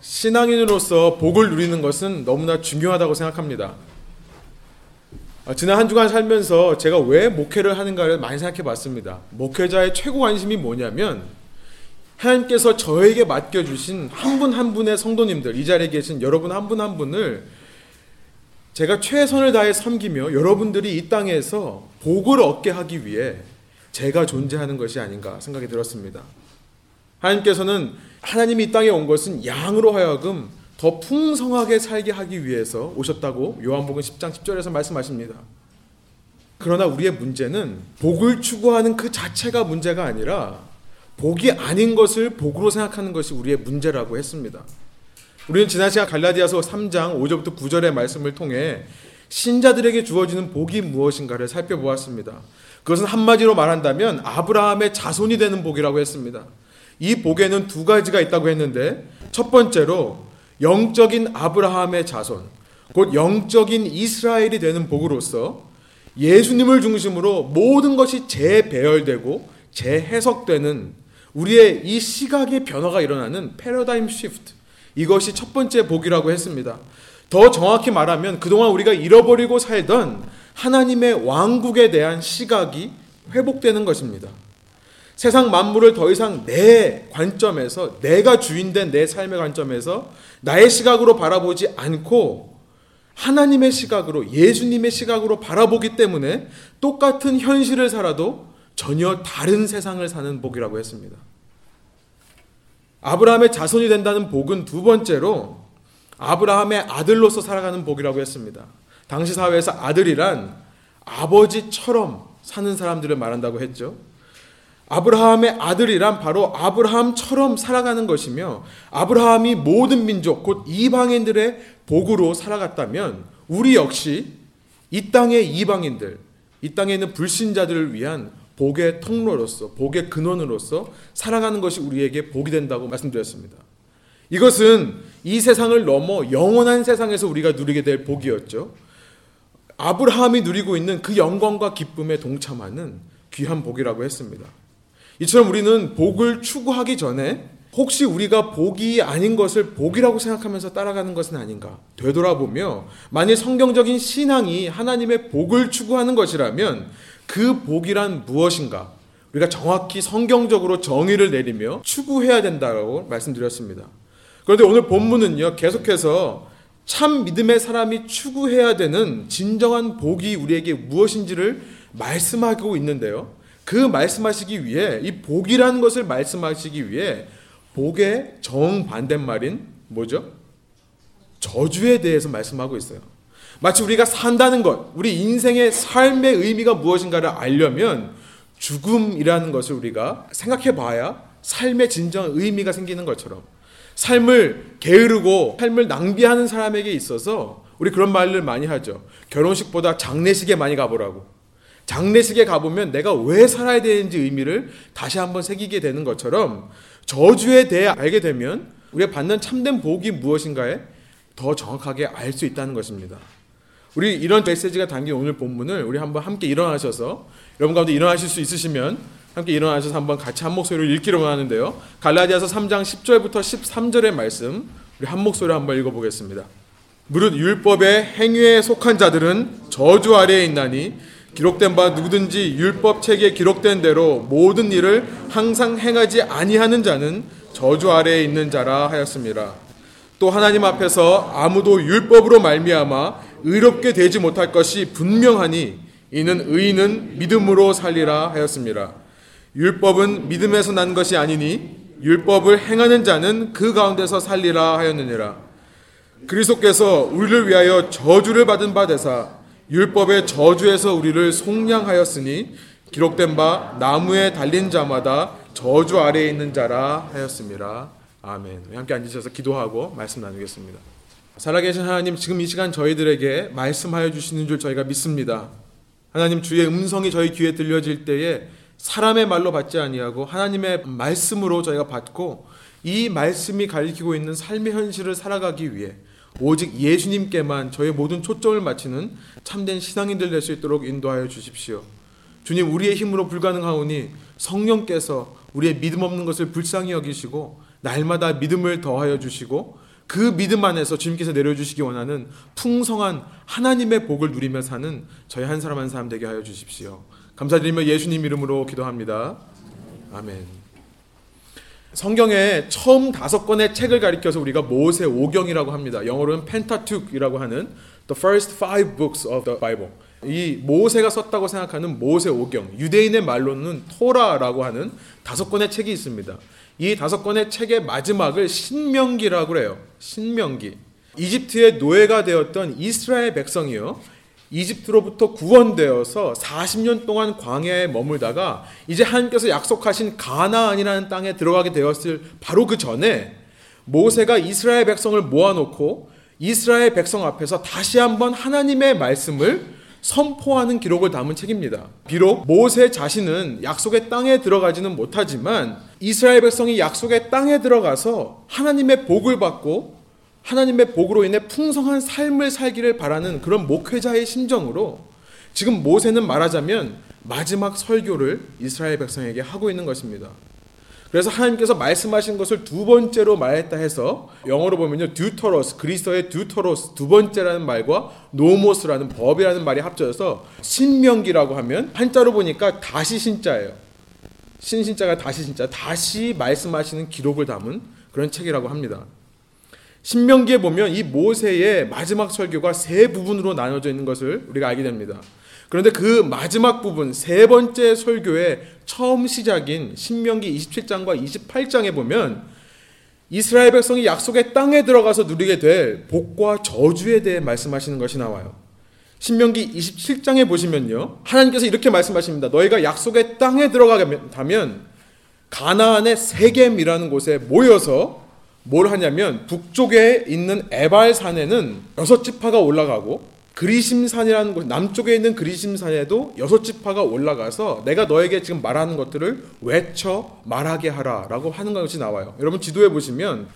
신앙인으로서 복을 누리는 것은 너무나 중요하다고 생각합니다. 아, 지난 한 주간 살면서 제가 왜 목회를 하는가를 많이 생각해 봤습니다. 목회자의 최고 관심이 뭐냐면 하나님께서 저에게 맡겨주신 한 분한 분의 성도님들, 이 자리에 계신 여러분 한분한 분을 제가 최선을 다해 섬기며 여러분들이 이 땅에서 복을 얻게 하기 위해 제가 존재하는 것이 아닌가 생각이 들었습니다. 하나님께서는 하나님이 이 땅에 온 것은 양으로 하여금 더 풍성하게 살게 하기 위해서 오셨다고 요한복음 10장 10절에서 말씀하십니다. 그러나 우리의 문제는 복을 추구하는 그 자체가 문제가 아니라 복이 아닌 것을 복으로 생각하는 것이 우리의 문제라고 했습니다. 우리는 지난 시간 갈라디아서 3장 5절부터 9절의 말씀을 통해 신자들에게 주어지는 복이 무엇인가를 살펴보았습니다. 그것은 한마디로 말한다면 아브라함의 자손이 되는 복이라고 했습니다. 이 복에는 두 가지가 있다고 했는데 첫 번째로 영적인 아브라함의 자손, 곧 영적인 이스라엘이 되는 복으로서 예수님을 중심으로 모든 것이 재배열되고 재해석되는 우리의 이 시각의 변화가 일어나는 패러다임 시프트. 이것이 첫 번째 복이라고 했습니다. 더 정확히 말하면 그동안 우리가 잃어버리고 살던 하나님의 왕국에 대한 시각이 회복되는 것입니다. 세상 만물을 더 이상 내 관점에서 내가 주인된 내 삶의 관점에서 나의 시각으로 바라보지 않고 하나님의 시각으로 예수님의 시각으로 바라보기 때문에 똑같은 현실을 살아도 전혀 다른 세상을 사는 복이라고 했습니다. 아브라함의 자손이 된다는 복은 두 번째로 아브라함의 아들로서 살아가는 복이라고 했습니다. 당시 사회에서 아들이란 아버지처럼 사는 사람들을 말한다고 했죠. 아브라함의 아들이란 바로 아브라함처럼 살아가는 것이며 아브라함이 모든 민족 곧 이방인들의 복으로 살아갔다면 우리 역시 이 땅의 이방인들, 이 땅에 있는 불신자들을 위한 복의 통로로서 복의 근원으로서 살아가는 것이 우리에게 복이 된다고 말씀드렸습니다. 이것은 이 세상을 넘어 영원한 세상에서 우리가 누리게 될 복이었죠. 아브라함이 누리고 있는 그 영광과 기쁨에 동참하는 귀한 복이라고 했습니다. 이처럼 우리는 복을 추구하기 전에 혹시 우리가 복이 아닌 것을 복이라고 생각하면서 따라가는 것은 아닌가 되돌아보며 만일 성경적인 신앙이 하나님의 복을 추구하는 것이라면 그 복이란 무엇인가 우리가 정확히 성경적으로 정의를 내리며 추구해야 된다고 말씀드렸습니다. 그런데 오늘 본문은요 계속해서 참 믿음의 사람이 추구해야 되는 진정한 복이 우리에게 무엇인지를 말씀하고 있는데요. 그 말씀하시기 위해 이 복이라는 것을 말씀하시기 위해 복의 정반대말인 뭐죠? 저주에 대해서 말씀하고 있어요. 마치 우리가 산다는 것, 우리 인생의 삶의 의미가 무엇인가를 알려면 죽음이라는 것을 우리가 생각해 봐야 삶의 진정 의미가 생기는 것처럼 삶을 게으르고 삶을 낭비하는 사람에게 있어서 우리 그런 말을 많이 하죠. 결혼식보다 장례식에 많이 가보라고. 장례식에 가보면 내가 왜 살아야 되는지 의미를 다시 한번 새기게 되는 것처럼 저주에 대해 알게 되면 우리가 받는 참된 복이 무엇인가에 더 정확하게 알 수 있다는 것입니다. 우리 이런 메시지가 담긴 오늘 본문을 우리 한번 함께 일어나셔서 여러분 가운데 일어나실 수 있으시면 함께 일어나셔서 한번 같이 한 목소리로 읽기로 하는데요. 갈라디아서 3장 10절부터 13절의 말씀 우리 한 목소리로 한번 읽어보겠습니다. 무릇 율법의 행위에 속한 자들은 저주 아래에 있나니 기록된 바 누구든지 율법 책에 기록된 대로 모든 일을 항상 행하지 아니하는 자는 저주 아래에 있는 자라 하였습니다. 또 하나님 앞에서 아무도 율법으로 말미암아 의롭게 되지 못할 것이 분명하니 이는 의인은 믿음으로 살리라 하였습니다. 율법은 믿음에서 난 것이 아니니 율법을 행하는 자는 그 가운데서 살리라 하였느니라. 그리스도께서 우리를 위하여 저주를 받은 바 되사 율법의 저주에서 우리를 속량하였으니 기록된 바 나무에 달린 자마다 저주 아래에 있는 자라 하였습니다. 아멘. 함께 앉으셔서 기도하고 말씀 나누겠습니다. 살아계신 하나님, 지금 이 시간 저희들에게 말씀하여 주시는 줄 저희가 믿습니다. 하나님 주의 음성이 저희 귀에 들려질 때에 사람의 말로 받지 아니하고 하나님의 말씀으로 저희가 받고 이 말씀이 가리키고 있는 삶의 현실을 살아가기 위해 오직 예수님께만 저의 모든 초점을 맞추는 참된 신앙인들 될 수 있도록 인도하여 주십시오. 주님, 우리의 힘으로 불가능하오니 성령께서 우리의 믿음 없는 것을 불쌍히 여기시고 날마다 믿음을 더하여 주시고 그 믿음 안에서 주님께서 내려주시기 원하는 풍성한 하나님의 복을 누리며 사는 저희 한 사람 한 사람 되게 하여 주십시오. 감사드리며 예수님 이름으로 기도합니다. 아멘. 성경의 처음 다섯 권의 책을 가리켜서 우리가 모세 오경이라고 합니다. 영어로는 펜타투크이라고 하는 the first five books of the Bible. 이 모세가 썼다고 생각하는 모세 오경, 유대인의 말로는 토라라고 하는 다섯 권의 책이 있습니다. 이 다섯 권의 책의 마지막을 신명기라고 해요. 신명기. 이집트의 노예가 되었던 이스라엘 백성이요. 이집트로부터 구원되어서 40년 동안 광야에 머물다가 이제 하나님께서 약속하신 가나안이라는 땅에 들어가게 되었을 바로 그 전에 모세가 이스라엘 백성을 모아놓고 이스라엘 백성 앞에서 다시 한번 하나님의 말씀을 선포하는 기록을 담은 책입니다. 비록 모세 자신은 약속의 땅에 들어가지는 못하지만 이스라엘 백성이 약속의 땅에 들어가서 하나님의 복을 받고 하나님의 복으로 인해 풍성한 삶을 살기를 바라는 그런 목회자의 심정으로 지금 모세는 말하자면 마지막 설교를 이스라엘 백성에게 하고 있는 것입니다. 그래서 하나님께서 말씀하신 것을 두 번째로 말했다 해서 영어로 보면요 δεύτερος 그리스어의 δεύτερος 두 번째라는 말과 νόμος라는 법이라는 말이 합쳐져서 신명기라고 하면 한자로 보니까 다시 신자예요. 신신자가 다시 신자 다시 말씀하시는 기록을 담은 그런 책이라고 합니다. 신명기에 보면 이 모세의 마지막 설교가 세 부분으로 나눠져 있는 것을 우리가 알게 됩니다. 그런데 그 마지막 부분 세 번째 설교의 처음 시작인 신명기 27장과 28장에 보면 이스라엘 백성이 약속의 땅에 들어가서 누리게 될 복과 저주에 대해 말씀하시는 것이 나와요. 신명기 27장에 보시면요. 하나님께서 이렇게 말씀하십니다. 너희가 약속의 땅에 들어가면 가나안의 세겜이라는 곳에 모여서 뭘 하냐면 북쪽에 있는 에발산에는 여섯 지파가 올라가고 그리심산이라는 곳 남쪽에 있는 그리심산에도 여섯 지파가 올라가서 내가 너에게 지금 말하는 것들을 외쳐 말하게 하라라고 하는 것이 나와요. 여러분 지도에 보시면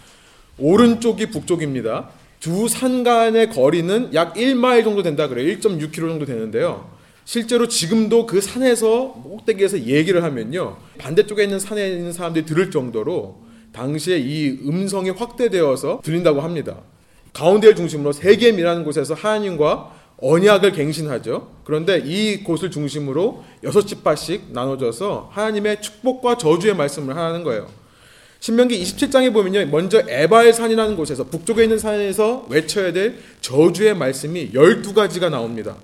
오른쪽이 북쪽입니다. 두 산 간의 거리는 약 1마일 정도 된다 그래요. 1.6km 정도 되는데요. 실제로 지금도 그 산에서 꼭대기에서 얘기를 하면요. 반대쪽에 있는 산에 있는 사람들이 들을 정도로 당시에 이 음성이 확대되어서 들린다고 합니다. 가운데를 중심으로 세겜이라는 곳에서 하나님과 언약을 갱신하죠. 그런데 이 곳을 중심으로 여섯 지파씩 나눠져서 하나님의 축복과 저주의 말씀을 하는 거예요. 신명기 27장에 보면요. 먼저 에바의 산이라는 곳에서 북쪽에 있는 산에서 외쳐야 될 저주의 말씀이 12가지가 나옵니다.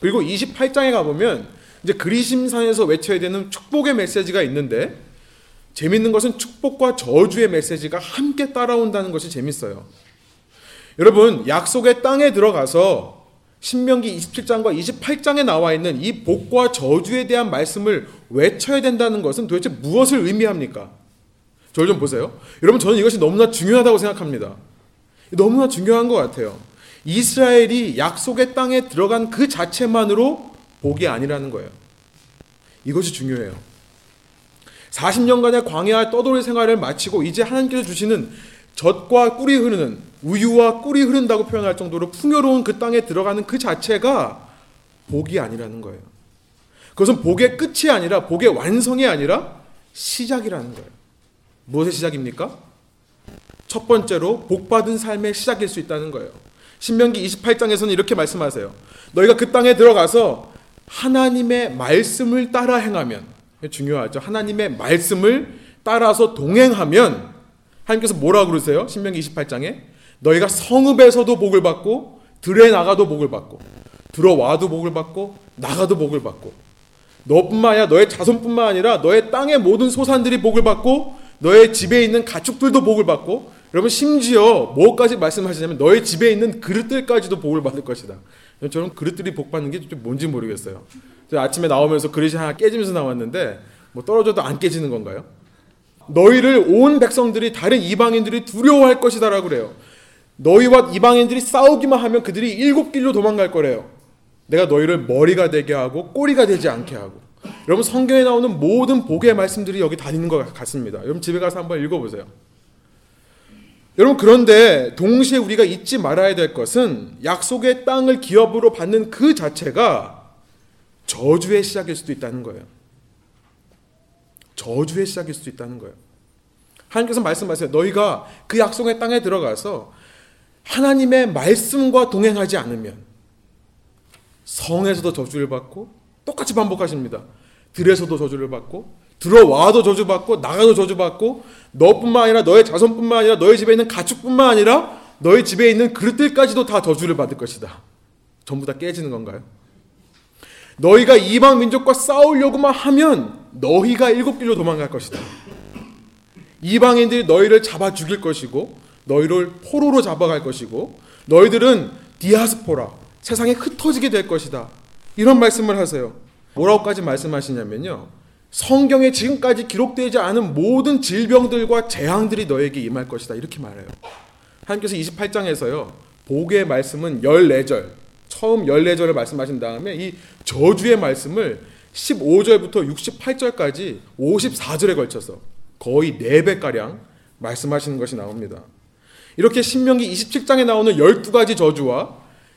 그리고 28장에 가보면 이제 그리심산에서 외쳐야 되는 축복의 메시지가 있는데 재밌는 것은 축복과 저주의 메시지가 함께 따라온다는 것이 재밌어요. 여러분, 약속의 땅에 들어가서 신명기 27장과 28장에 나와 있는 이 복과 저주에 대한 말씀을 외쳐야 된다는 것은 도대체 무엇을 의미합니까? 저를 좀 보세요. 여러분, 저는 이것이 너무나 중요하다고 생각합니다. 너무나 중요한 것 같아요. 이스라엘이 약속의 땅에 들어간 그 자체만으로 복이 아니라는 거예요. 이것이 중요해요. 40년간의 광야 떠돌이 생활을 마치고 이제 하나님께서 주시는 젖과 꿀이 흐르는 우유와 꿀이 흐른다고 표현할 정도로 풍요로운 그 땅에 들어가는 그 자체가 복이 아니라는 거예요. 그것은 복의 끝이 아니라 복의 완성이 아니라 시작이라는 거예요. 무엇의 시작입니까? 첫 번째로 복받은 삶의 시작일 수 있다는 거예요. 신명기 28장에서는 이렇게 말씀하세요. 너희가 그 땅에 들어가서 하나님의 말씀을 따라 행하면 중요하죠. 하나님의 말씀을 따라서 동행하면 하나님께서 뭐라 그러세요? 신명기 28장에 너희가 성읍에서도 복을 받고 들에 나가도 복을 받고 들어와도 복을 받고 나가도 복을 받고 너뿐만 아니라 너의 자손뿐만 아니라 너의 땅의 모든 소산들이 복을 받고 너의 집에 있는 가축들도 복을 받고 여러분 심지어 뭐까지 말씀하시냐면 너의 집에 있는 그릇들까지도 복을 받을 것이다. 저는 그릇들이 복 받는 게 뭔지 모르겠어요. 아침에 나오면서 그릇이 하나 깨지면서 나왔는데 뭐 떨어져도 안 깨지는 건가요? 너희를 온 백성들이 다른 이방인들이 두려워할 것이다라고 그래요. 너희와 이방인들이 싸우기만 하면 그들이 일곱 길로 도망갈 거래요. 내가 너희를 머리가 되게 하고 꼬리가 되지 않게 하고. 여러분 성경에 나오는 모든 복의 말씀들이 여기 다니는 것 같습니다. 여러분 집에 가서 한번 읽어보세요. 여러분 그런데 동시에 우리가 잊지 말아야 될 것은 약속의 땅을 기업으로 받는 그 자체가 저주의 시작일 수도 있다는 거예요. 저주의 시작일 수도 있다는 거예요. 하나님께서 말씀하세요. 너희가 그 약속의 땅에 들어가서 하나님의 말씀과 동행하지 않으면 성에서도 저주를 받고 똑같이 반복하십니다. 들에서도 저주를 받고 들어와도 저주받고 나가도 저주받고 너뿐만 아니라 너의 자손뿐만 아니라 너의 집에 있는 가축뿐만 아니라 너의 집에 있는 그릇들까지도 다 저주를 받을 것이다. 전부 다 깨지는 건가요? 너희가 이방 민족과 싸우려고만 하면 너희가 일곱 길로 도망갈 것이다. 이방인들이 너희를 잡아 죽일 것이고 너희를 포로로 잡아갈 것이고 너희들은 디아스포라 세상에 흩어지게 될 것이다. 이런 말씀을 하세요. 뭐라고까지 말씀하시냐면요. 성경에 지금까지 기록되지 않은 모든 질병들과 재앙들이 너에게 임할 것이다. 이렇게 말해요. 하나님께서 28장에서요. 복의 말씀은 14절, 처음 14절을 말씀하신 다음에 이 저주의 말씀을 15절부터 68절까지 54절에 걸쳐서 거의 4배가량 말씀하시는 것이 나옵니다. 이렇게 신명기 27장에 나오는 12가지 저주와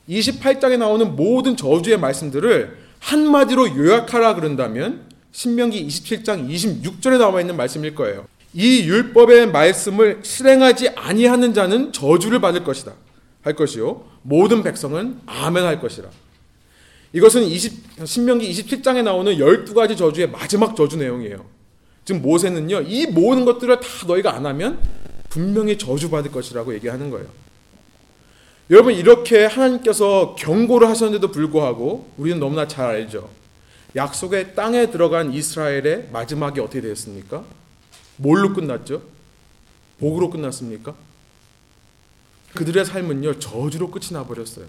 28장에 나오는 모든 저주의 말씀들을 한마디로 요약하라 그런다면 신명기 27장 26절에 나와 있는 말씀일 거예요. 이 율법의 말씀을 실행하지 아니하는 자는 저주를 받을 것이다. 할 것이요. 모든 백성은 아멘 할 것이라. 이것은 20, 신명기 27장에 나오는 12가지 저주의 마지막 저주 내용이에요. 지금 모세는요, 이 모든 것들을 다 너희가 안 하면 분명히 저주받을 것이라고 얘기하는 거예요. 여러분, 이렇게 하나님께서 경고를 하셨는데도 불구하고 우리는 너무나 잘 알죠. 약속의 땅에 들어간 이스라엘의 마지막이 어떻게 되었습니까? 뭘로 끝났죠? 복으로 끝났습니까? 그들의 삶은요, 저주로 끝이 나버렸어요.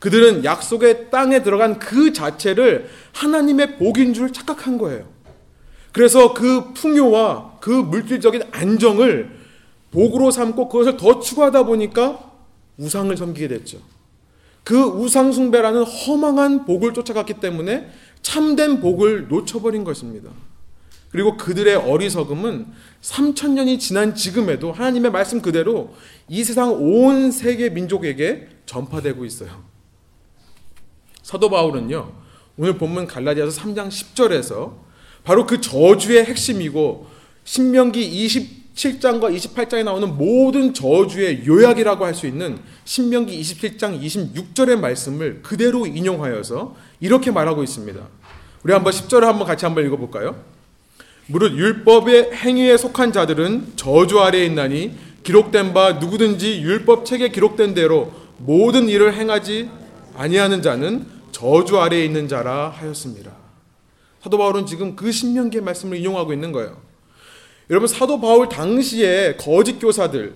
그들은 약속의 땅에 들어간 그 자체를 하나님의 복인 줄 착각한 거예요. 그래서 그 풍요와 그 물질적인 안정을 복으로 삼고 그것을 더 추구하다 보니까 우상을 섬기게 됐죠. 그 우상숭배라는 허망한 복을 쫓아갔기 때문에 참된 복을 놓쳐버린 것입니다. 그리고 그들의 어리석음은 3천년이 지난 지금에도 하나님의 말씀 그대로 이 세상 온 세계 민족에게 전파되고 있어요. 사도 바울은요. 오늘 본문 갈라디아서 3장 10절에서 바로 그 저주의 핵심이고 신명기 27장과 28장에 나오는 모든 저주의 요약이라고 할 수 있는 신명기 27장 26절의 말씀을 그대로 인용하여서 이렇게 말하고 있습니다. 우리 한번 10절을 한번 같이 한번 읽어 볼까요? 무릇 율법의 행위에 속한 자들은 저주 아래에 있나니 기록된 바 누구든지 율법 책에 기록된 대로 모든 일을 행하지 아니하는 자는 저주 아래에 있는 자라 하였습니다. 사도 바울은 지금 그 신명기의 말씀을 인용하고 있는 거예요. 여러분 사도 바울 당시에 거짓 교사들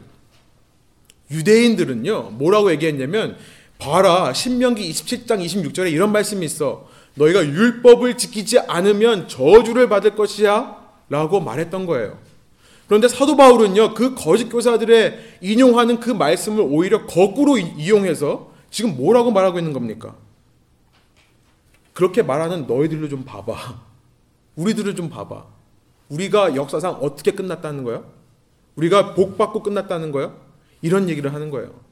유대인들은요 뭐라고 얘기했냐면 봐라 신명기 27장 26절에 이런 말씀이 있어 너희가 율법을 지키지 않으면 저주를 받을 것이야 라고 말했던 거예요. 그런데 사도 바울은요, 그 거짓 교사들의 인용하는 그 말씀을 오히려 거꾸로 이용해서 지금 뭐라고 말하고 있는 겁니까? 그렇게 말하는 너희들도 좀 봐봐. 우리들을 좀 봐봐. 우리가 역사상 어떻게 끝났다는 거야? 우리가 복 받고 끝났다는 거야? 이런 얘기를 하는 거예요.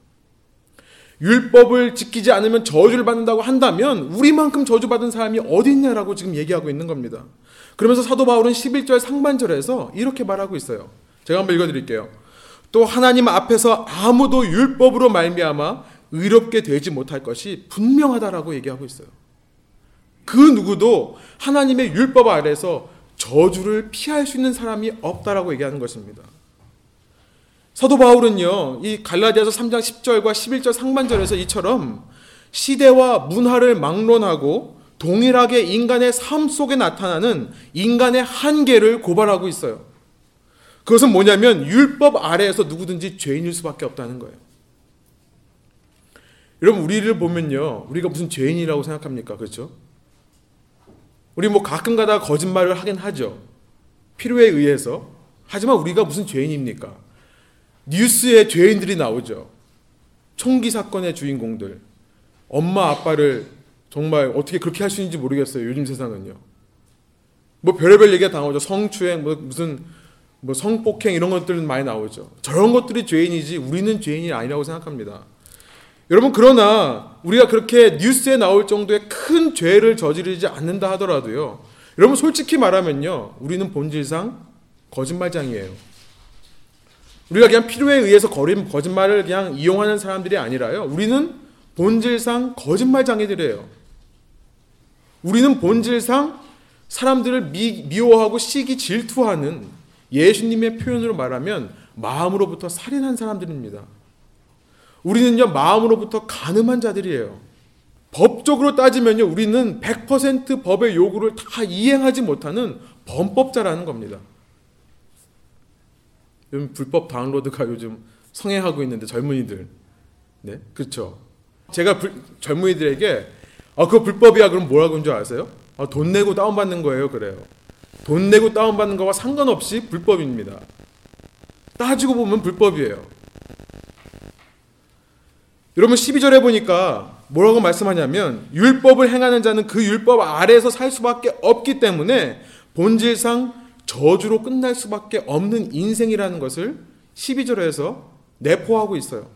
율법을 지키지 않으면 저주를 받는다고 한다면 우리만큼 저주받은 사람이 어디 있냐라고 지금 얘기하고 있는 겁니다. 그러면서 사도 바울은 11절 상반절에서 이렇게 말하고 있어요. 제가 한번 읽어 드릴게요. 또 하나님 앞에서 아무도 율법으로 말미암아 의롭게 되지 못할 것이 분명하다라고 얘기하고 있어요. 그 누구도 하나님의 율법 아래서 저주를 피할 수 있는 사람이 없다라고 얘기하는 것입니다. 사도 바울은요, 이 갈라디아서 3장 10절과 11절 상반절에서 이처럼 시대와 문화를 막론하고 동일하게 인간의 삶 속에 나타나는 인간의 한계를 고발하고 있어요. 그것은 뭐냐면 율법 아래에서 누구든지 죄인일 수밖에 없다는 거예요. 여러분 우리를 보면요, 우리가 무슨 죄인이라고 생각합니까? 그렇죠? 우리 뭐 가끔 가다 거짓말을 하긴 하죠. 필요에 의해서. 하지만 우리가 무슨 죄인입니까? 뉴스에 죄인들이 나오죠. 총기 사건의 주인공들. 엄마 아빠를 정말 어떻게 그렇게 할 수 있는지 모르겠어요. 요즘 세상은요. 뭐 별의별 얘기가 다 나오죠. 성추행, 뭐 무슨 뭐 성폭행 이런 것들은 많이 나오죠. 저런 것들이 죄인이지 우리는 죄인이 아니라고 생각합니다. 여러분 그러나 우리가 그렇게 뉴스에 나올 정도의 큰 죄를 저지르지 않는다 하더라도요. 여러분 솔직히 말하면요. 우리는 본질상 거짓말장이에요. 우리가 그냥 필요에 의해서 거린 거짓말을 그냥 이용하는 사람들이 아니라요. 우리는 본질상 거짓말장애들이에요. 우리는 본질상 사람들을 미, 미워하고 시기 질투하는 예수님의 표현으로 말하면 마음으로부터 살인한 사람들입니다. 우리는요, 마음으로부터 가늠한 자들이에요. 법적으로 따지면요, 우리는 100% 법의 요구를 다 이행하지 못하는 범법자라는 겁니다. 요즘 불법 다운로드가 요즘 성행하고 있는데 젊은이들, 네, 그렇죠. 제가 불, 젊은이들에게 아, 그거 불법이야. 그럼 뭐라고 하는 줄 아세요? 아, 돈 내고 다운받는 거예요. 그래요. 돈 내고 다운받는 거와 상관없이 불법입니다. 따지고 보면 불법이에요. 여러분 12절에 보니까 뭐라고 말씀하냐면 율법을 행하는 자는 그 율법 아래에서 살 수밖에 없기 때문에 본질상 저주로 끝날 수밖에 없는 인생이라는 것을 12절에서 내포하고 있어요.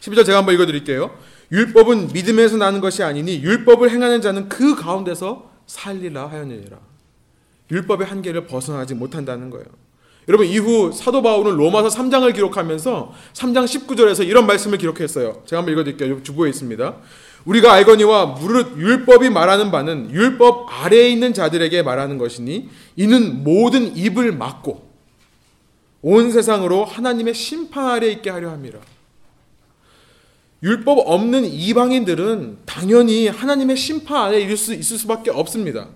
12절 제가 한번 읽어 드릴게요. 율법은 믿음에서 나는 것이 아니니 율법을 행하는 자는 그 가운데서 살리라 하였느니라. 율법의 한계를 벗어나지 못한다는 거예요. 여러분 이후 사도 바울은 로마서 3장을 기록하면서 3장 19절에서 이런 말씀을 기록했어요. 제가 한번 읽어드릴게요. 주보에 있습니다. 우리가 알거니와 무릇 율법이 말하는 바는 율법 아래에 있는 자들에게 말하는 것이니 이는 모든 입을 막고 온 세상으로 하나님의 심판 아래 있게 하려 함이라. 율법 없는 이방인들은 당연히 하나님의 심판 아래 있을, 수, 있을 수밖에 없습니다.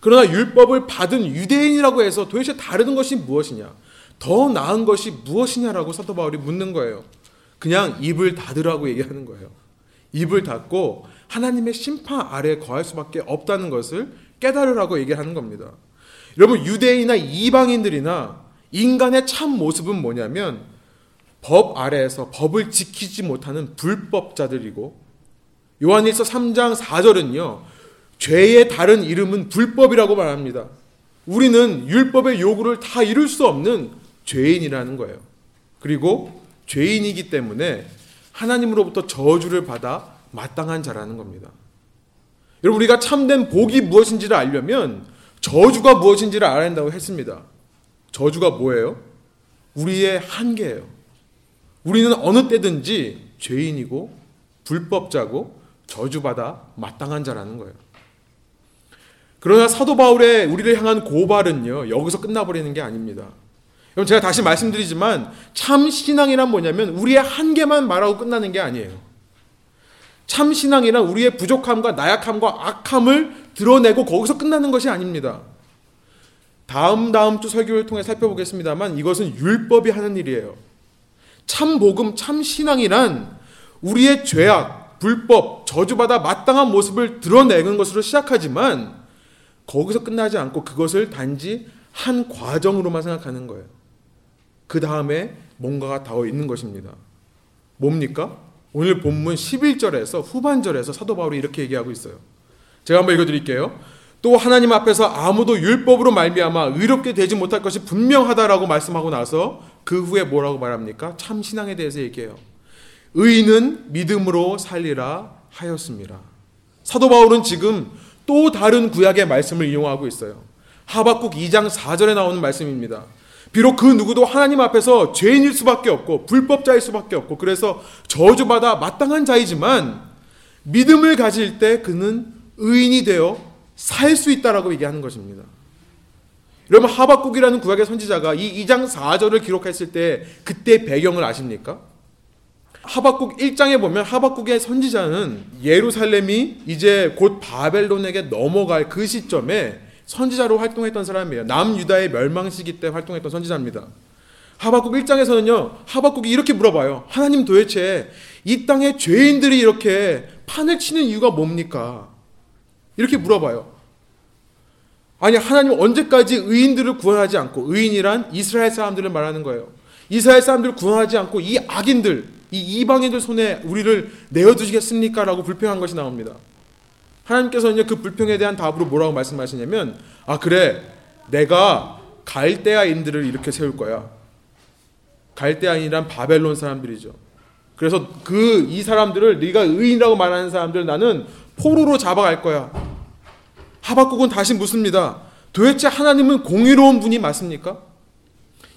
그러나 율법을 받은 유대인이라고 해서 도대체 다른 것이 무엇이냐? 더 나은 것이 무엇이냐라고 사도 바울이 묻는 거예요. 그냥 입을 닫으라고 얘기하는 거예요. 입을 닫고 하나님의 심판 아래 거할 수밖에 없다는 것을 깨달으라고 얘기하는 겁니다. 여러분 유대인이나 이방인들이나 인간의 참 모습은 뭐냐면 법 아래에서 법을 지키지 못하는 불법자들이고 요한일서 3장 4절은요. 죄의 다른 이름은 불법이라고 말합니다. 우리는 율법의 요구를 다 이룰 수 없는 죄인이라는 거예요. 그리고 죄인이기 때문에 하나님으로부터 저주를 받아 마땅한 자라는 겁니다. 여러분 우리가 참된 복이 무엇인지를 알려면 저주가 무엇인지를 알아야 한다고 했습니다. 저주가 뭐예요? 우리의 한계예요. 우리는 어느 때든지 죄인이고 불법자고 저주받아 마땅한 자라는 거예요. 그러나 사도 바울의 우리를 향한 고발은요, 여기서 끝나버리는 게 아닙니다. 여러분, 제가 다시 말씀드리지만, 참 신앙이란 뭐냐면, 우리의 한계만 말하고 끝나는 게 아니에요. 참 신앙이란 우리의 부족함과 나약함과 악함을 드러내고 거기서 끝나는 것이 아닙니다. 다음 다음 주 설교를 통해 살펴보겠습니다만 이것은 율법이 하는 일이에요. 참 복음, 참 신앙이란 우리의 죄악, 불법, 저주받아 마땅한 모습을 드러내는 것으로 시작하지만 거기서 끝나지 않고 그것을 단지 한 과정으로만 생각하는 거예요. 그 다음에 뭔가가 더 있는 것입니다. 뭡니까? 오늘 본문 11절에서 후반절에서 사도 바울이 이렇게 얘기하고 있어요. 제가 한번 읽어 드릴게요. 또 하나님 앞에서 아무도 율법으로 말미암아 의롭게 되지 못할 것이 분명하다라고 말씀하고 나서 그 후에 뭐라고 말합니까? 참 신앙에 대해서 얘기해요. 의인은 믿음으로 살리라 하였습니다. 사도 바울은 지금 또 다른 구약의 말씀을 이용하고 있어요. 하박국 2장 4절에 나오는 말씀입니다. 비록 그 누구도 하나님 앞에서 죄인일 수밖에 없고 불법자일 수밖에 없고 그래서 저주받아 마땅한 자이지만 믿음을 가질 때 그는 의인이 되어 살 수 있다라고 얘기하는 것입니다. 여러분 하박국이라는 구약의 선지자가 이 2장 4절을 기록했을 때 그때 배경을 아십니까? 하박국 1장에 보면 하박국의 선지자는 예루살렘이 이제 곧 바벨론에게 넘어갈 그 시점에 선지자로 활동했던 사람이에요. 남유다의 멸망 시기 때 활동했던 선지자입니다. 하박국 1장에서는요. 하박국이 이렇게 물어봐요. 하나님 도대체 이 땅에 죄인들이 이렇게 판을 치는 이유가 뭡니까? 이렇게 물어봐요. 아니 하나님 언제까지 의인들을 구원하지 않고 의인이란 이스라엘 사람들을 말하는 거예요. 이스라엘 사람들을 구원하지 않고 이 악인들 이 이방인들 손에 우리를 내어 두시겠습니까? 라고 불평한 것이 나옵니다. 하나님께서는 그 불평에 대한 답으로 뭐라고 말씀하시냐면 아 그래 내가 갈대아인들을 이렇게 세울 거야. 갈대아인이란 바벨론 사람들이죠. 그래서 그 이 사람들을 네가 의인이라고 말하는 사람들 나는 포로로 잡아갈 거야. 하박국은 다시 묻습니다. 도대체 하나님은 공의로운 분이 맞습니까?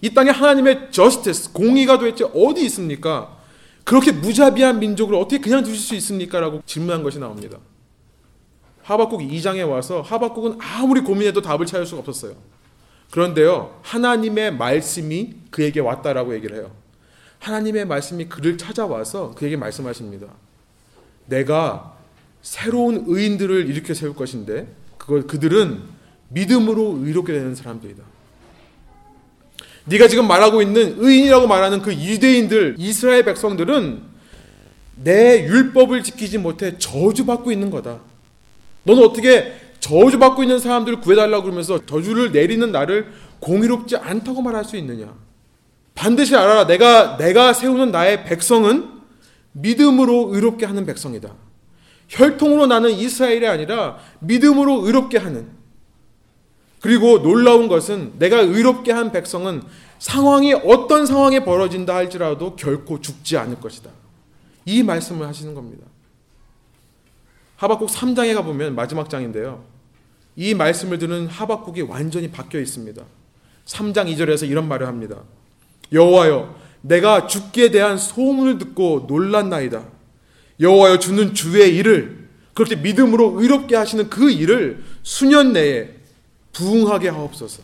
이 땅에 하나님의 justice, 공의가 도대체 어디 있습니까? 그렇게 무자비한 민족을 어떻게 그냥 두실 수 있습니까? 라고 질문한 것이 나옵니다. 하박국 2장에 와서 하박국은 아무리 고민해도 답을 찾을 수가 없었어요. 그런데요, 하나님의 말씀이 그에게 왔다라고 얘기를 해요. 하나님의 말씀이 그를 찾아와서 그에게 말씀하십니다. 내가 새로운 의인들을 일으켜 세울 것인데 그걸 그들은 믿음으로 의롭게 되는 사람들이다. 네가 지금 말하고 있는 의인이라고 말하는 그 유대인들 이스라엘 백성들은 내 율법을 지키지 못해 저주받고 있는 거다. 너는 어떻게 저주받고 있는 사람들을 구해달라고 그러면서 저주를 내리는 나를 공의롭지 않다고 말할 수 있느냐? 반드시 알아라. 내가 내가 세우는 나의 백성은 믿음으로 의롭게 하는 백성이다. 혈통으로 나는 이스라엘이 아니라 믿음으로 의롭게 하는. 그리고 놀라운 것은 내가 의롭게 한 백성은 상황이 어떤 상황에 벌어진다 할지라도 결코 죽지 않을 것이다. 이 말씀을 하시는 겁니다. 하박국 3장에 가보면 마지막 장인데요. 이 말씀을 듣는 하박국이 완전히 바뀌어 있습니다. 3장 2절에서 이런 말을 합니다. 여호와여 내가 죽기에 대한 소문을 듣고 놀랐나이다. 여호와여 주는 주의 일을 그렇게 믿음으로 의롭게 하시는 그 일을 수년 내에 부응하게 하옵소서.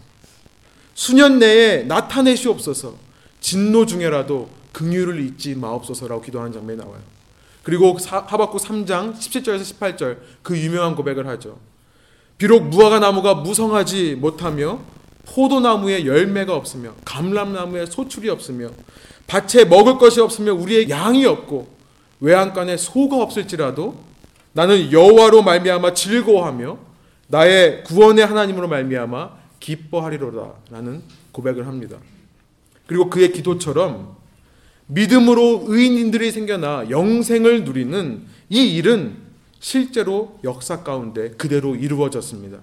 수년 내에 나타내시옵소서. 진노 중에라도 긍휼을 잊지 마옵소서라고 기도하는 장면이 나와요. 그리고 하박국 3장 17절에서 18절 그 유명한 고백을 하죠. 비록 무화과 나무가 무성하지 못하며 포도나무에 열매가 없으며 감람나무에 소출이 없으며 밭에 먹을 것이 없으며 우리의 양이 없고 외양간에 소가 없을지라도 나는 여호와로 말미암아 즐거워하며 나의 구원의 하나님으로 말미암아 기뻐하리로다라는 고백을 합니다. 그리고 그의 기도처럼 믿음으로 의인들이 생겨나 영생을 누리는 이 일은 실제로 역사 가운데 그대로 이루어졌습니다.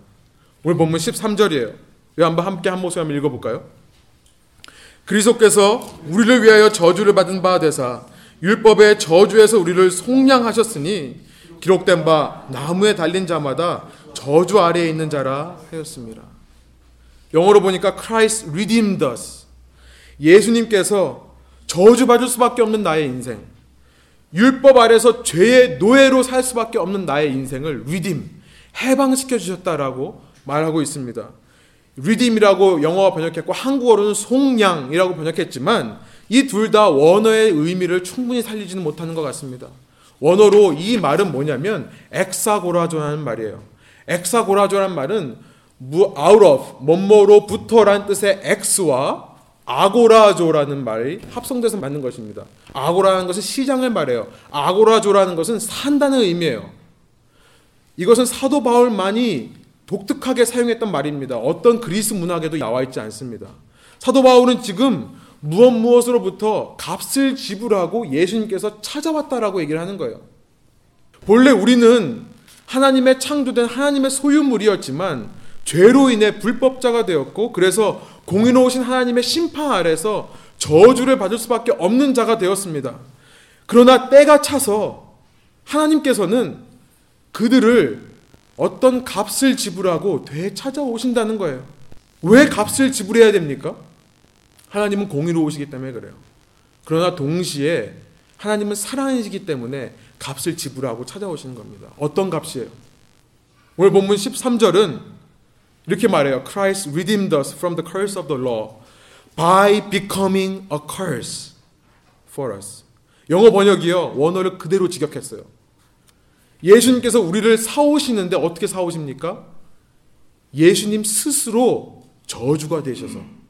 오늘 본문 13절이에요. 한번 함께 한 목소리 한번 읽어볼까요? 그리스도께서 우리를 위하여 저주를 받은 바 되사 율법의 저주에서 우리를 속량하셨으니 기록된 바 나무에 달린 자마다 저주 아래에 있는 자라 하였습니다. 영어로 보니까 Christ redeemed us. 예수님께서 저주받을 수밖에 없는 나의 인생. 율법 아래서 죄의 노예로 살 수밖에 없는 나의 인생을 redeem, 해방시켜 주셨다라고 말하고 있습니다. redeem이라고 영어가 번역했고 한국어로는 속량이라고 번역했지만 이 둘 다 원어의 의미를 충분히 살리지는 못하는 것 같습니다. 원어로 이 말은 뭐냐면 엑사고라조라는 말이에요. 엑사고라조라는 말은 out of 뭐뭐로부터란 뜻의 x와 아고라조라는 말이 합성돼서 맞는 것입니다. 아고라는 것은 시장을 말해요. 아고라조라는 것은 산다는 의미예요. 이것은 사도 바울만이 독특하게 사용했던 말입니다. 어떤 그리스 문학에도 나와 있지 않습니다. 사도 바울은 지금 무엇 무엇으로부터 값을 지불하고 예수님께서 찾아왔다라고 얘기를 하는 거예요. 본래 우리는 하나님의 창조된 하나님의 소유물이었지만 죄로 인해 불법자가 되었고 그래서 공의로우신 하나님의 심판 아래서 저주를 받을 수밖에 없는 자가 되었습니다. 그러나 때가 차서 하나님께서는 그들을 어떤 값을 지불하고 되찾아오신다는 거예요. 왜 값을 지불해야 됩니까? 하나님은 공의로우시기 때문에 그래요. 그러나 동시에 하나님은 사랑이시기 때문에 값을 지불하고 찾아오시는 겁니다. 어떤 값이에요? 오늘 본문 13절은 이렇게 말해요. Christ redeemed us from the curse of the law by becoming a curse for us. 영어 번역이요. 원어를 그대로 직역했어요. 예수님께서 우리를 사오시는데 어떻게 사오십니까? 예수님 스스로 저주가 되셔서.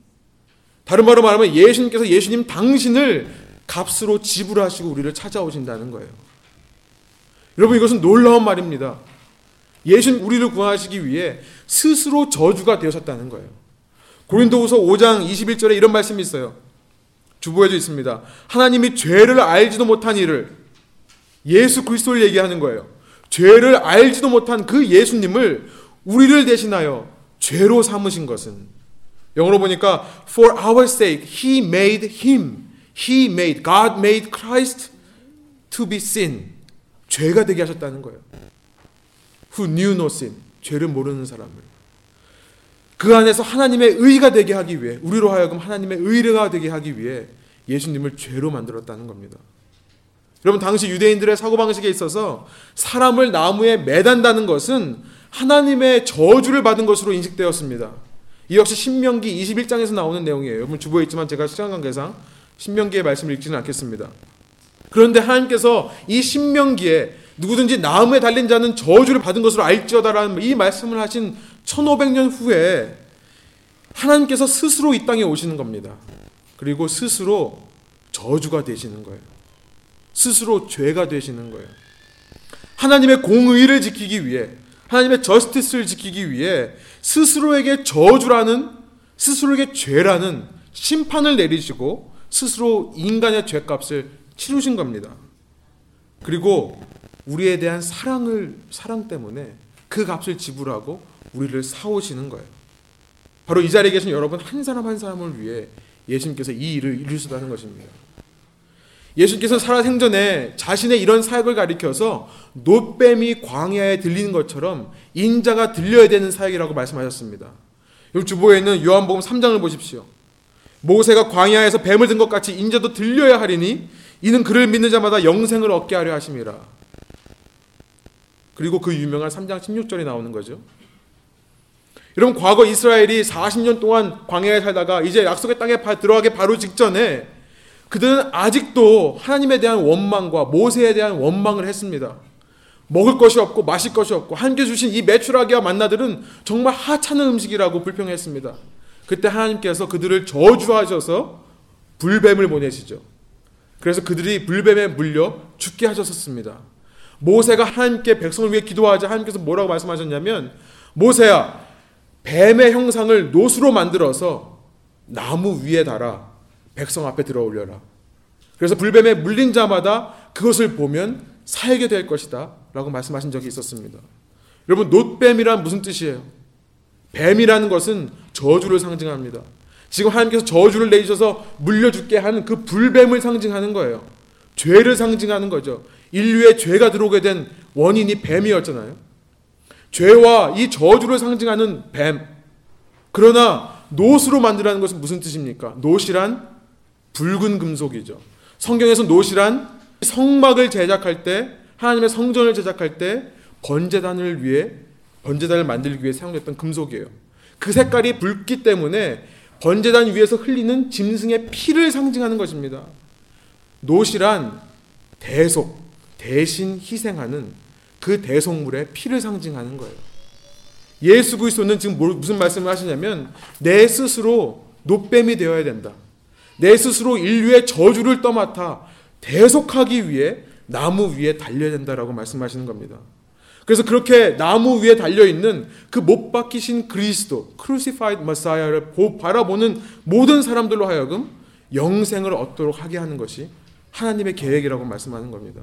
다른 말로 말하면 예수님께서 예수님 당신을 값으로 지불하시고 우리를 찾아오신다는 거예요. 여러분 이것은 놀라운 말입니다. 예수님 우리를 구하시기 위해 스스로 저주가 되셨다는 거예요. 고린도후서 5장 21절에 이런 말씀이 있어요. 주보에도 있습니다. 하나님이 죄를 알지도 못한 이를 예수 그리스도를 얘기하는 거예요. 죄를 알지도 못한 그 예수님을 우리를 대신하여 죄로 삼으신 것은 영어로 보니까 for our sake he made him he made God made Christ to be sin 죄가 되게 하셨다는 거예요. who knew no sin 죄를 모르는 사람을 그 안에서 하나님의 의가 되게 하기 위해 우리로 하여금 하나님의 의가 되게 하기 위해 예수님을 죄로 만들었다는 겁니다. 여러분 당시 유대인들의 사고방식에 있어서 사람을 나무에 매단다는 것은 하나님의 저주를 받은 것으로 인식되었습니다. 이 역시 신명기 21장에서 나오는 내용이에요. 여러분 주보에 있지만 제가 시간 관계상 신명기의 말씀을 읽지는 않겠습니다. 그런데 하나님께서 이 신명기에 누구든지 나무에 달린 자는 저주를 받은 것으로 알지어다라는 이 말씀을 하신 1500년 후에 하나님께서 스스로 이 땅에 오시는 겁니다. 그리고 스스로 저주가 되시는 거예요. 스스로 죄가 되시는 거예요. 하나님의 공의를 지키기 위해 하나님의 저스티스를 지키기 위해 스스로에게 저주라는 스스로에게 죄라는 심판을 내리시고 스스로 인간의 죄값을 치르신 겁니다. 그리고 우리에 대한 사랑을 사랑 때문에 그 값을 지불하고 우리를 사오시는 거예요. 바로 이 자리에 계신 여러분 한 사람 한 사람을 위해 예수님께서 이 일을 이루시다는 것입니다. 예수님께서 살아생전에 자신의 이런 사역을 가리켜서 노뱀이 광야에 들리는 것처럼 인자가 들려야 되는 사역이라고 말씀하셨습니다. 이 주보에 있는 요한복음 3장을 보십시오. 모세가 광야에서 뱀을 든 것 같이 인자도 들려야 하리니 이는 그를 믿는 자마다 영생을 얻게 하려 하심이라. 그리고 그 유명한 3장 16절이 나오는 거죠. 여러분 과거 이스라엘이 40년 동안 광야에 살다가 이제 약속의 땅에 들어가기 바로 직전에 그들은 아직도 하나님에 대한 원망과 모세에 대한 원망을 했습니다. 먹을 것이 없고 마실 것이 없고 하나님께 주신 이 메추라기와 만나들은 정말 하찮은 음식이라고 불평했습니다. 그때 하나님께서 그들을 저주하셔서 불뱀을 보내시죠. 그래서 그들이 불뱀에 물려 죽게 하셨었습니다. 모세가 하나님께 백성을 위해 기도하자 하나님께서 뭐라고 말씀하셨냐면 모세야 뱀의 형상을 노수로 만들어서 나무 위에 달아 백성 앞에 들어 올려라. 그래서 불뱀에 물린 자마다 그것을 보면 살게 될 것이다. 라고 말씀하신 적이 있었습니다. 여러분, 놋뱀이란 무슨 뜻이에요? 뱀이라는 것은 저주를 상징합니다. 지금 하나님께서 저주를 내주셔서 물려 죽게 하는 그 불뱀을 상징하는 거예요. 죄를 상징하는 거죠. 인류의 죄가 들어오게 된 원인이 뱀이었잖아요. 죄와 이 저주를 상징하는 뱀. 그러나 노스로 만들라는 것은 무슨 뜻입니까? 노시란 붉은 금속이죠. 성경에서 노시란 성막을 제작할 때 하나님의 성전을 제작할 때 번제단을 위해 번제단을 만들기 위해 사용됐던 금속이에요. 그 색깔이 붉기 때문에 번제단 위에서 흘리는 짐승의 피를 상징하는 것입니다. 노시란 대속, 대신 희생하는 그 대속물의 피를 상징하는 거예요. 예수 그리스도는 지금 무슨 말씀을 하시냐면 내 스스로 노뱀이 되어야 된다. 내 스스로 인류의 저주를 떠맡아 대속하기 위해 나무 위에 달려야 된다라고 말씀하시는 겁니다. 그래서 그렇게 나무 위에 달려 있는 그 못 박히신 그리스도, crucified Messiah를 바라보는 모든 사람들로 하여금 영생을 얻도록 하게 하는 것이 하나님의 계획이라고 말씀하는 겁니다.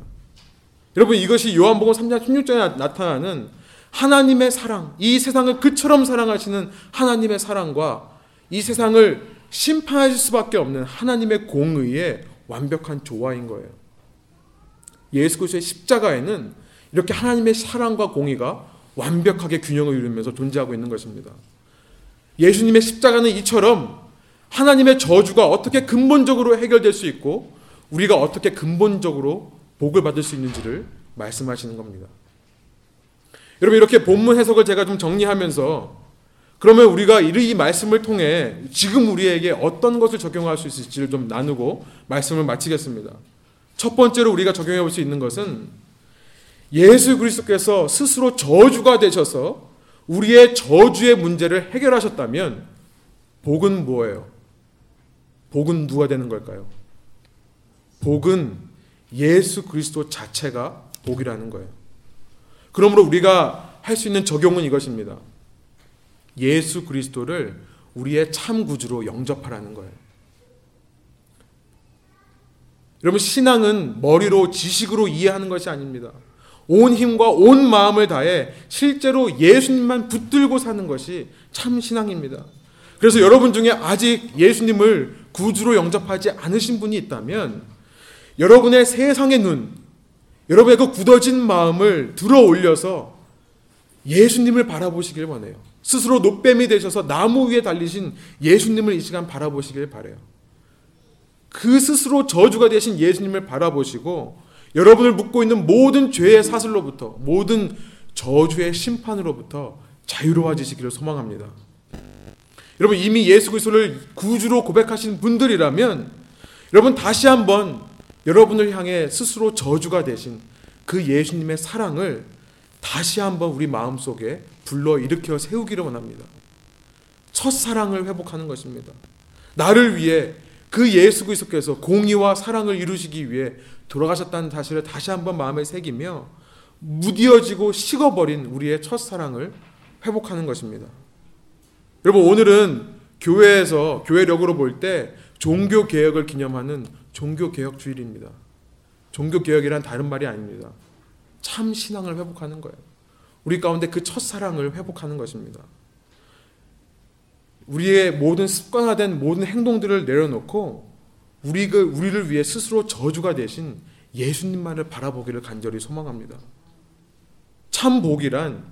여러분 이것이 요한복음 3장 16절에 나타나는 하나님의 사랑, 이 세상을 그처럼 사랑하시는 하나님의 사랑과 이 세상을 심판하실 수밖에 없는 하나님의 공의의 완벽한 조화인 거예요. 예수 그리스도의 십자가에는 이렇게 하나님의 사랑과 공의가 완벽하게 균형을 이루면서 존재하고 있는 것입니다. 예수님의 십자가는 이처럼 하나님의 저주가 어떻게 근본적으로 해결될 수 있고 우리가 어떻게 근본적으로 복을 받을 수 있는지를 말씀하시는 겁니다. 여러분 이렇게 본문 해석을 제가 좀 정리하면서 그러면 우리가 이 말씀을 통해 지금 우리에게 어떤 것을 적용할 수 있을지를 좀 나누고 말씀을 마치겠습니다. 첫 번째로 우리가 적용해 볼 수 있는 것은 예수 그리스도께서 스스로 저주가 되셔서 우리의 저주의 문제를 해결하셨다면 복은 뭐예요? 복은 누가 되는 걸까요? 복은 예수 그리스도 자체가 복이라는 거예요. 그러므로 우리가 할 수 있는 적용은 이것입니다. 예수 그리스도를 우리의 참 구주로 영접하라는 거예요. 여러분 신앙은 머리로 지식으로 이해하는 것이 아닙니다. 온 힘과 온 마음을 다해 실제로 예수님만 붙들고 사는 것이 참 신앙입니다. 그래서 여러분 중에 아직 예수님을 구주로 영접하지 않으신 분이 있다면 여러분의 세상의 눈, 여러분의 그 굳어진 마음을 들어 올려서 예수님을 바라보시길 원해요. 스스로 노뱀이 되셔서 나무 위에 달리신 예수님을 이 시간 바라보시길 바래요. 그 스스로 저주가 되신 예수님을 바라보시고 여러분을 묶고 있는 모든 죄의 사슬로부터 모든 저주의 심판으로부터 자유로워지시기를 소망합니다. 여러분 이미 예수 그리스도를 구주로 고백하신 분들이라면 여러분 다시 한번 여러분을 향해 스스로 저주가 되신 그 예수님의 사랑을 다시 한번 우리 마음속에 불러 일으켜 세우기를 원합니다. 첫사랑을 회복하는 것입니다. 나를 위해 그 예수 그리스도께서 공의와 사랑을 이루시기 위해 돌아가셨다는 사실을 다시 한번 마음에 새기며 무디어지고 식어버린 우리의 첫사랑을 회복하는 것입니다. 여러분 오늘은 교회에서 교회력으로 볼 때 종교 개혁을 기념하는 종교 개혁 주일입니다. 종교 개혁이란 다른 말이 아닙니다. 참 신앙을 회복하는 거예요. 우리 가운데 그 첫사랑을 회복하는 것입니다. 우리의 모든 습관화된 모든 행동들을 내려놓고 우리 그 우리를 위해 스스로 저주가 되신 예수님만을 바라보기를 간절히 소망합니다. 참 복이란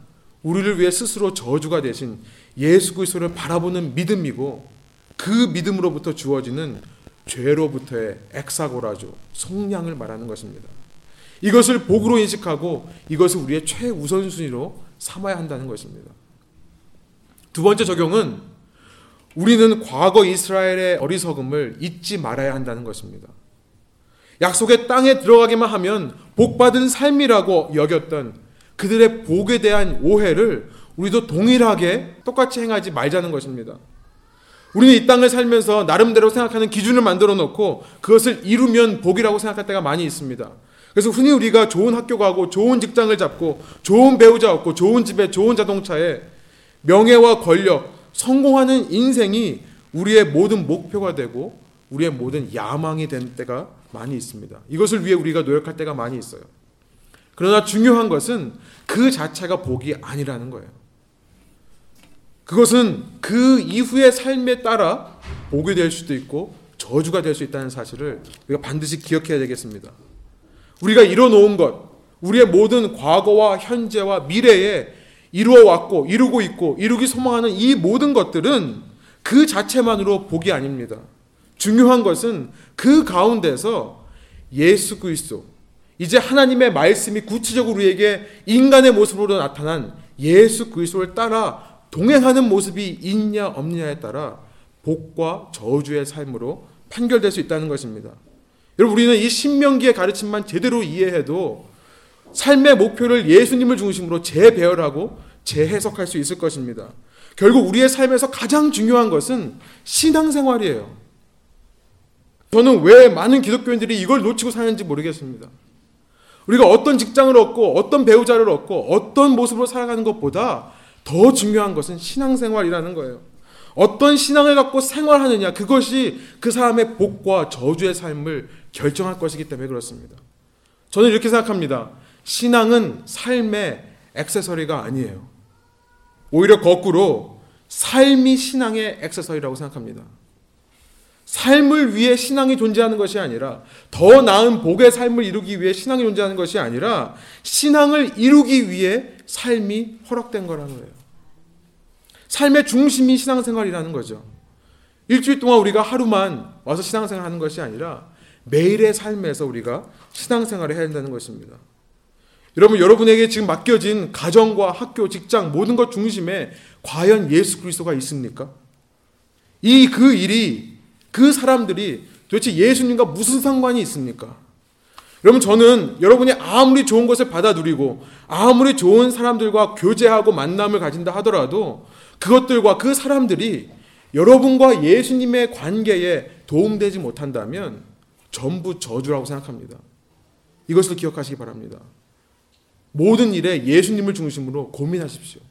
우리를 위해 스스로 저주가 되신 예수 그리스도를 바라보는 믿음이고 그 믿음으로부터 주어지는 죄로부터의 엑사고라죠. 속량을 말하는 것입니다. 이것을 복으로 인식하고 이것을 우리의 최우선순위로 삼아야 한다는 것입니다. 두 번째 적용은 우리는 과거 이스라엘의 어리석음을 잊지 말아야 한다는 것입니다. 약속의 땅에 들어가기만 하면 복받은 삶이라고 여겼던 그들의 복에 대한 오해를 우리도 동일하게 똑같이 행하지 말자는 것입니다. 우리는 이 땅을 살면서 나름대로 생각하는 기준을 만들어 놓고 그것을 이루면 복이라고 생각할 때가 많이 있습니다. 그래서 흔히 우리가 좋은 학교 가고 좋은 직장을 잡고 좋은 배우자 얻고 좋은 집에 좋은 자동차에 명예와 권력, 성공하는 인생이 우리의 모든 목표가 되고 우리의 모든 야망이 된 때가 많이 있습니다. 이것을 위해 우리가 노력할 때가 많이 있어요. 그러나 중요한 것은 그 자체가 복이 아니라는 거예요. 그것은 그 이후의 삶에 따라 복이 될 수도 있고 저주가 될 수 있다는 사실을 우리가 반드시 기억해야 되겠습니다. 우리가 이뤄놓은 것, 우리의 모든 과거와 현재와 미래에 이루어왔고 이루고 있고 이루기 소망하는 이 모든 것들은 그 자체만으로 복이 아닙니다. 중요한 것은 그 가운데서 예수 그리스도 이제 하나님의 말씀이 구체적으로 우리에게 인간의 모습으로 나타난 예수 그리스도를 따라 동행하는 모습이 있냐 없느냐에 따라 복과 저주의 삶으로 판결될 수 있다는 것입니다. 여러분 우리는 이 신명기의 가르침만 제대로 이해해도 삶의 목표를 예수님을 중심으로 재배열하고 재해석할 수 있을 것입니다. 결국 우리의 삶에서 가장 중요한 것은 신앙생활이에요. 저는 왜 많은 기독교인들이 이걸 놓치고 사는지 모르겠습니다. 우리가 어떤 직장을 얻고 어떤 배우자를 얻고 어떤 모습으로 살아가는 것보다 더 중요한 것은 신앙생활이라는 거예요. 어떤 신앙을 갖고 생활하느냐 그것이 그 사람의 복과 저주의 삶을 결정할 것이기 때문에 그렇습니다. 저는 이렇게 생각합니다. 신앙은 삶의 액세서리가 아니에요. 오히려 거꾸로 삶이 신앙의 액세서리라고 생각합니다. 삶을 위해 신앙이 존재하는 것이 아니라 더 나은 복의 삶을 이루기 위해 신앙이 존재하는 것이 아니라 신앙을 이루기 위해 삶이 허락된 거라는 거예요. 삶의 중심이 신앙생활이라는 거죠. 일주일 동안 우리가 하루만 와서 신앙생활 하는 것이 아니라 매일의 삶에서 우리가 신앙생활을 해야 한다는 것입니다. 여러분, 여러분에게 지금 맡겨진 가정과 학교, 직장, 모든 것 중심에 과연 예수 그리스도가 있습니까? 이 그 일이, 그 사람들이 도대체 예수님과 무슨 상관이 있습니까? 여러분, 저는 여러분이 아무리 좋은 것을 받아 누리고, 아무리 좋은 사람들과 교제하고 만남을 가진다 하더라도, 그것들과 그 사람들이 여러분과 예수님의 관계에 도움되지 못한다면, 전부 저주라고 생각합니다. 이것을 기억하시기 바랍니다. 모든 일에 예수님을 중심으로 고민하십시오.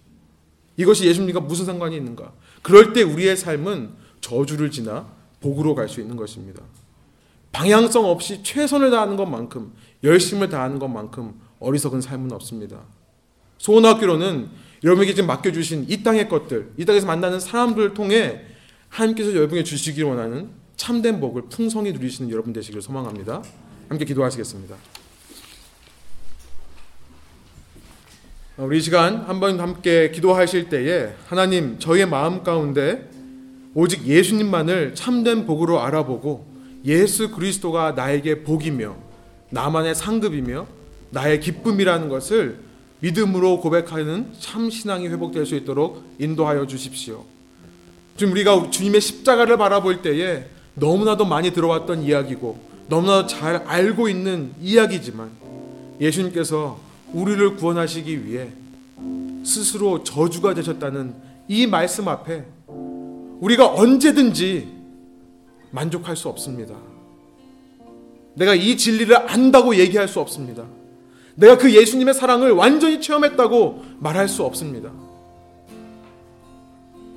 이것이 예수님과 무슨 상관이 있는가? 그럴 때 우리의 삶은 저주를 지나 복으로 갈 수 있는 것입니다. 방향성 없이 최선을 다하는 것만큼 열심을 다하는 것만큼 어리석은 삶은 없습니다. 소원학교로는 여러분에게 지금 맡겨주신 이 땅의 것들, 이 땅에서 만나는 사람들을 통해 하나님께서 여러분에게 주시기 원하는 참된 복을 풍성히 누리시는 여러분 되시기를 소망합니다. 함께 기도하시겠습니다. 우리 시간 한번 함께 기도하실 때에 하나님 저의 마음 가운데 오직 예수님만을 참된 복으로 알아보고 예수 그리스도가 나에게 복이며 나만의 상급이며 나의 기쁨이라는 것을 믿음으로 고백하는 참 신앙이 회복될 수 있도록 인도하여 주십시오. 지금 우리가 주님의 십자가를 바라볼 때에 너무나도 많이 들어왔던 이야기고 너무나도 잘 알고 있는 이야기지만 예수님께서 우리를 구원하시기 위해 스스로 저주가 되셨다는 이 말씀 앞에 우리가 언제든지 만족할 수 없습니다. 내가 이 진리를 안다고 얘기할 수 없습니다. 내가 그 예수님의 사랑을 완전히 체험했다고 말할 수 없습니다.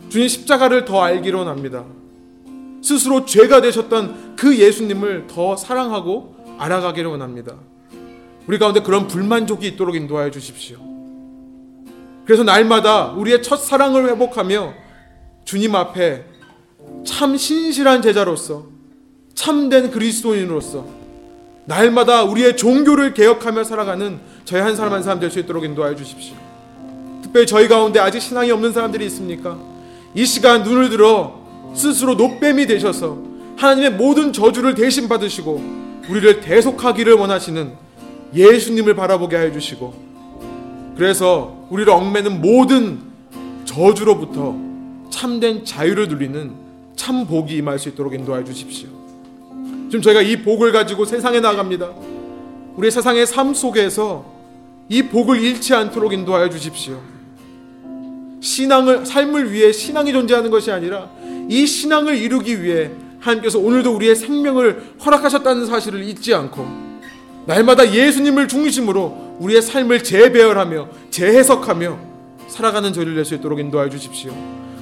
주님 십자가를 더 알기로 합니다. 스스로 죄가 되셨던 그 예수님을 더 사랑하고 알아가기로 원합니다. 우리 가운데 그런 불만족이 있도록 인도하여 주십시오. 그래서 날마다 우리의 첫 사랑을 회복하며 주님 앞에 참 신실한 제자로서 참된 그리스도인으로서 날마다 우리의 종교를 개혁하며 살아가는 저희 한 사람 한 사람 될 수 있도록 인도하여 주십시오. 특별히 저희 가운데 아직 신앙이 없는 사람들이 있습니까? 이 시간 눈을 들어 스스로 노뱀이 되셔서 하나님의 모든 저주를 대신 받으시고 우리를 대속하기를 원하시는 예수님을 바라보게 해 주시고 그래서 우리를 얽매는 모든 저주로부터 참된 자유를 누리는 참 복이 임할 수 있도록 인도해 주십시오. 지금 저희가 이 복을 가지고 세상에 나갑니다. 우리 세상의 삶 속에서 이 복을 잃지 않도록 인도하여 주십시오. 신앙을 삶을 위해 신앙이 존재하는 것이 아니라 이 신앙을 이루기 위해 하나님께서 오늘도 우리의 생명을 허락하셨다는 사실을 잊지 않고 날마다 예수님을 중심으로 우리의 삶을 재배열하며 재해석하며 살아가는 저희를 낼 수 있도록 인도하여 주십시오.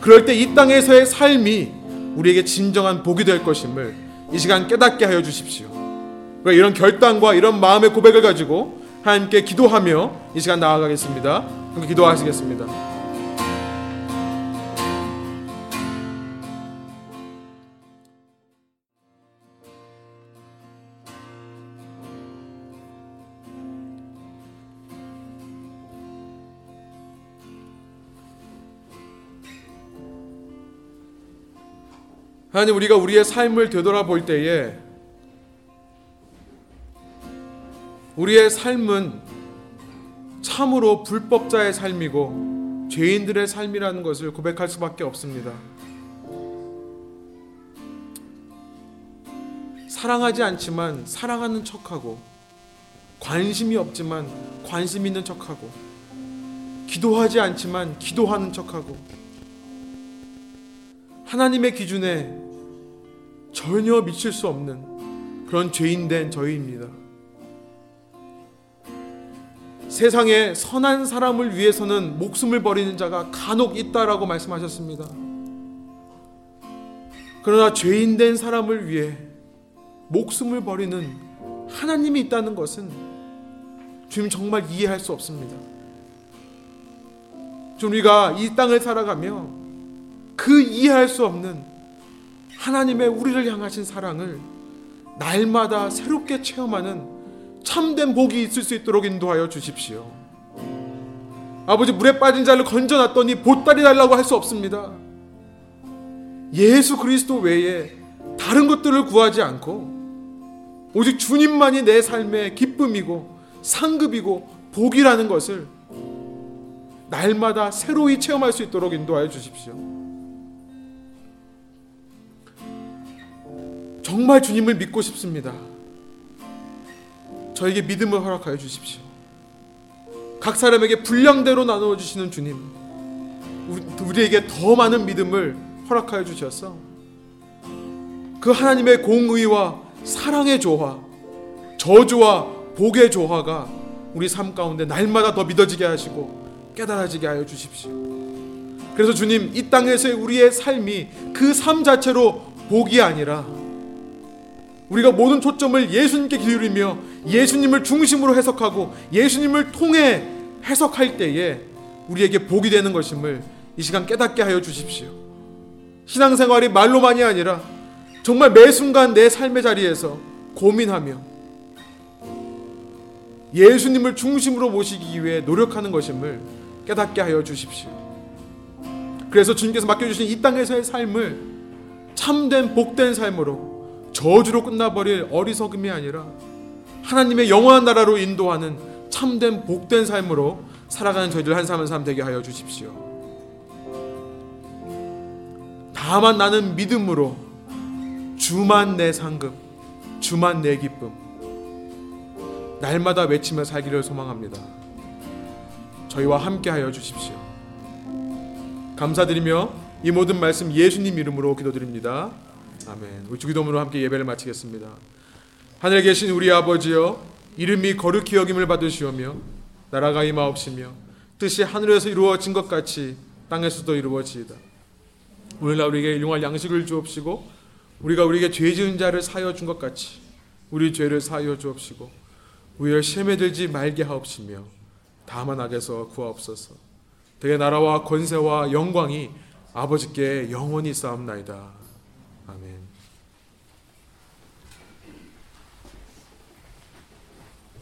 그럴 때 이 땅에서의 삶이 우리에게 진정한 복이 될 것임을 이 시간 깨닫게 하여 주십시오. 이런 결단과 이런 마음의 고백을 가지고 하나님께 기도하며 이 시간 나아가겠습니다. 함께 기도하시겠습니다. 하나님 우리가 우리의 삶을 되돌아볼 때에 우리의 삶은 참으로 불법자의 삶이고 죄인들의 삶이라는 것을 고백할 수밖에 없습니다. 사랑하지 않지만 사랑하는 척하고 관심이 없지만 관심 있는 척하고 기도하지 않지만 기도하는 척하고 하나님의 기준에 전혀 미칠 수 없는 그런 죄인된 저희입니다. 세상에 선한 사람을 위해서는 목숨을 버리는 자가 간혹 있다라고 말씀하셨습니다. 그러나 죄인된 사람을 위해 목숨을 버리는 하나님이 있다는 것은 주님 정말 이해할 수 없습니다. 좀 우리가 이 땅을 살아가며 그 이해할 수 없는 하나님의 우리를 향하신 사랑을 날마다 새롭게 체험하는 참된 복이 있을 수 있도록 인도하여 주십시오. 아버지 물에 빠진 자를 건져놨더니 보따리 달라고 할 수 없습니다. 예수 그리스도 외에 다른 것들을 구하지 않고 오직 주님만이 내 삶의 기쁨이고 상급이고 복이라는 것을 날마다 새로이 체험할 수 있도록 인도하여 주십시오. 정말 주님을 믿고 싶습니다. 저에게 믿음을 허락하여 주십시오. 각 사람에게 분량대로 나누어 주시는 주님, 우리 에게 더 많은 믿음을 허락하여 주셔서 그 하나님의 공의와 사랑의 조화, 저주와 복의 조화가 우리 삶 가운데 날마다 더 믿어지게 하시고 깨달아지게 하여 주십시오. 그래서 주님, 이 땅에서의 우리의 삶이 그 삶 자체로 복이 아니라 우리가 모든 초점을 예수님께 기울이며 예수님을 중심으로 해석하고 예수님을 통해 해석할 때에 우리에게 복이 되는 것임을 이 시간 깨닫게 하여 주십시오. 신앙생활이 말로만이 아니라 정말 매 순간 내 삶의 자리에서 고민하며 예수님을 중심으로 모시기 위해 노력하는 것임을 깨닫게 하여 주십시오. 그래서 주님께서 맡겨주신 이 땅에서의 삶을 참된 복된 삶으로 저주로 끝나버릴 어리석음이 아니라 하나님의 영원한 나라로 인도하는 참된 복된 삶으로 살아가는 저희들 한 사람 한 사람 되게 하여 주십시오. 다만 나는 믿음으로 주만 내 상급, 주만 내 기쁨, 날마다 외치며 살기를 소망합니다. 저희와 함께 하여 주십시오. 감사드리며 이 모든 말씀 예수님 이름으로 기도드립니다. 아멘. 우리 주기도문으로 함께 예배를 마치겠습니다. 하늘에 계신 우리 아버지여 이름이 거룩히 여김을 받으시오며 나라가 임하옵시며 뜻이 하늘에서 이루어진 것 같이 땅에서도 이루어지이다. 오늘날 우리에게 일용할 양식을 주옵시고 우리가 우리에게 죄 지은 자를 사여 준 것 같이 우리 죄를 사여 주옵시고 우리를 시험에 들지 말게 하옵시며 다만 악에서 구하옵소서. 대개 나라와 권세와 영광이 아버지께 영원히 쌓옵나이다. 아멘.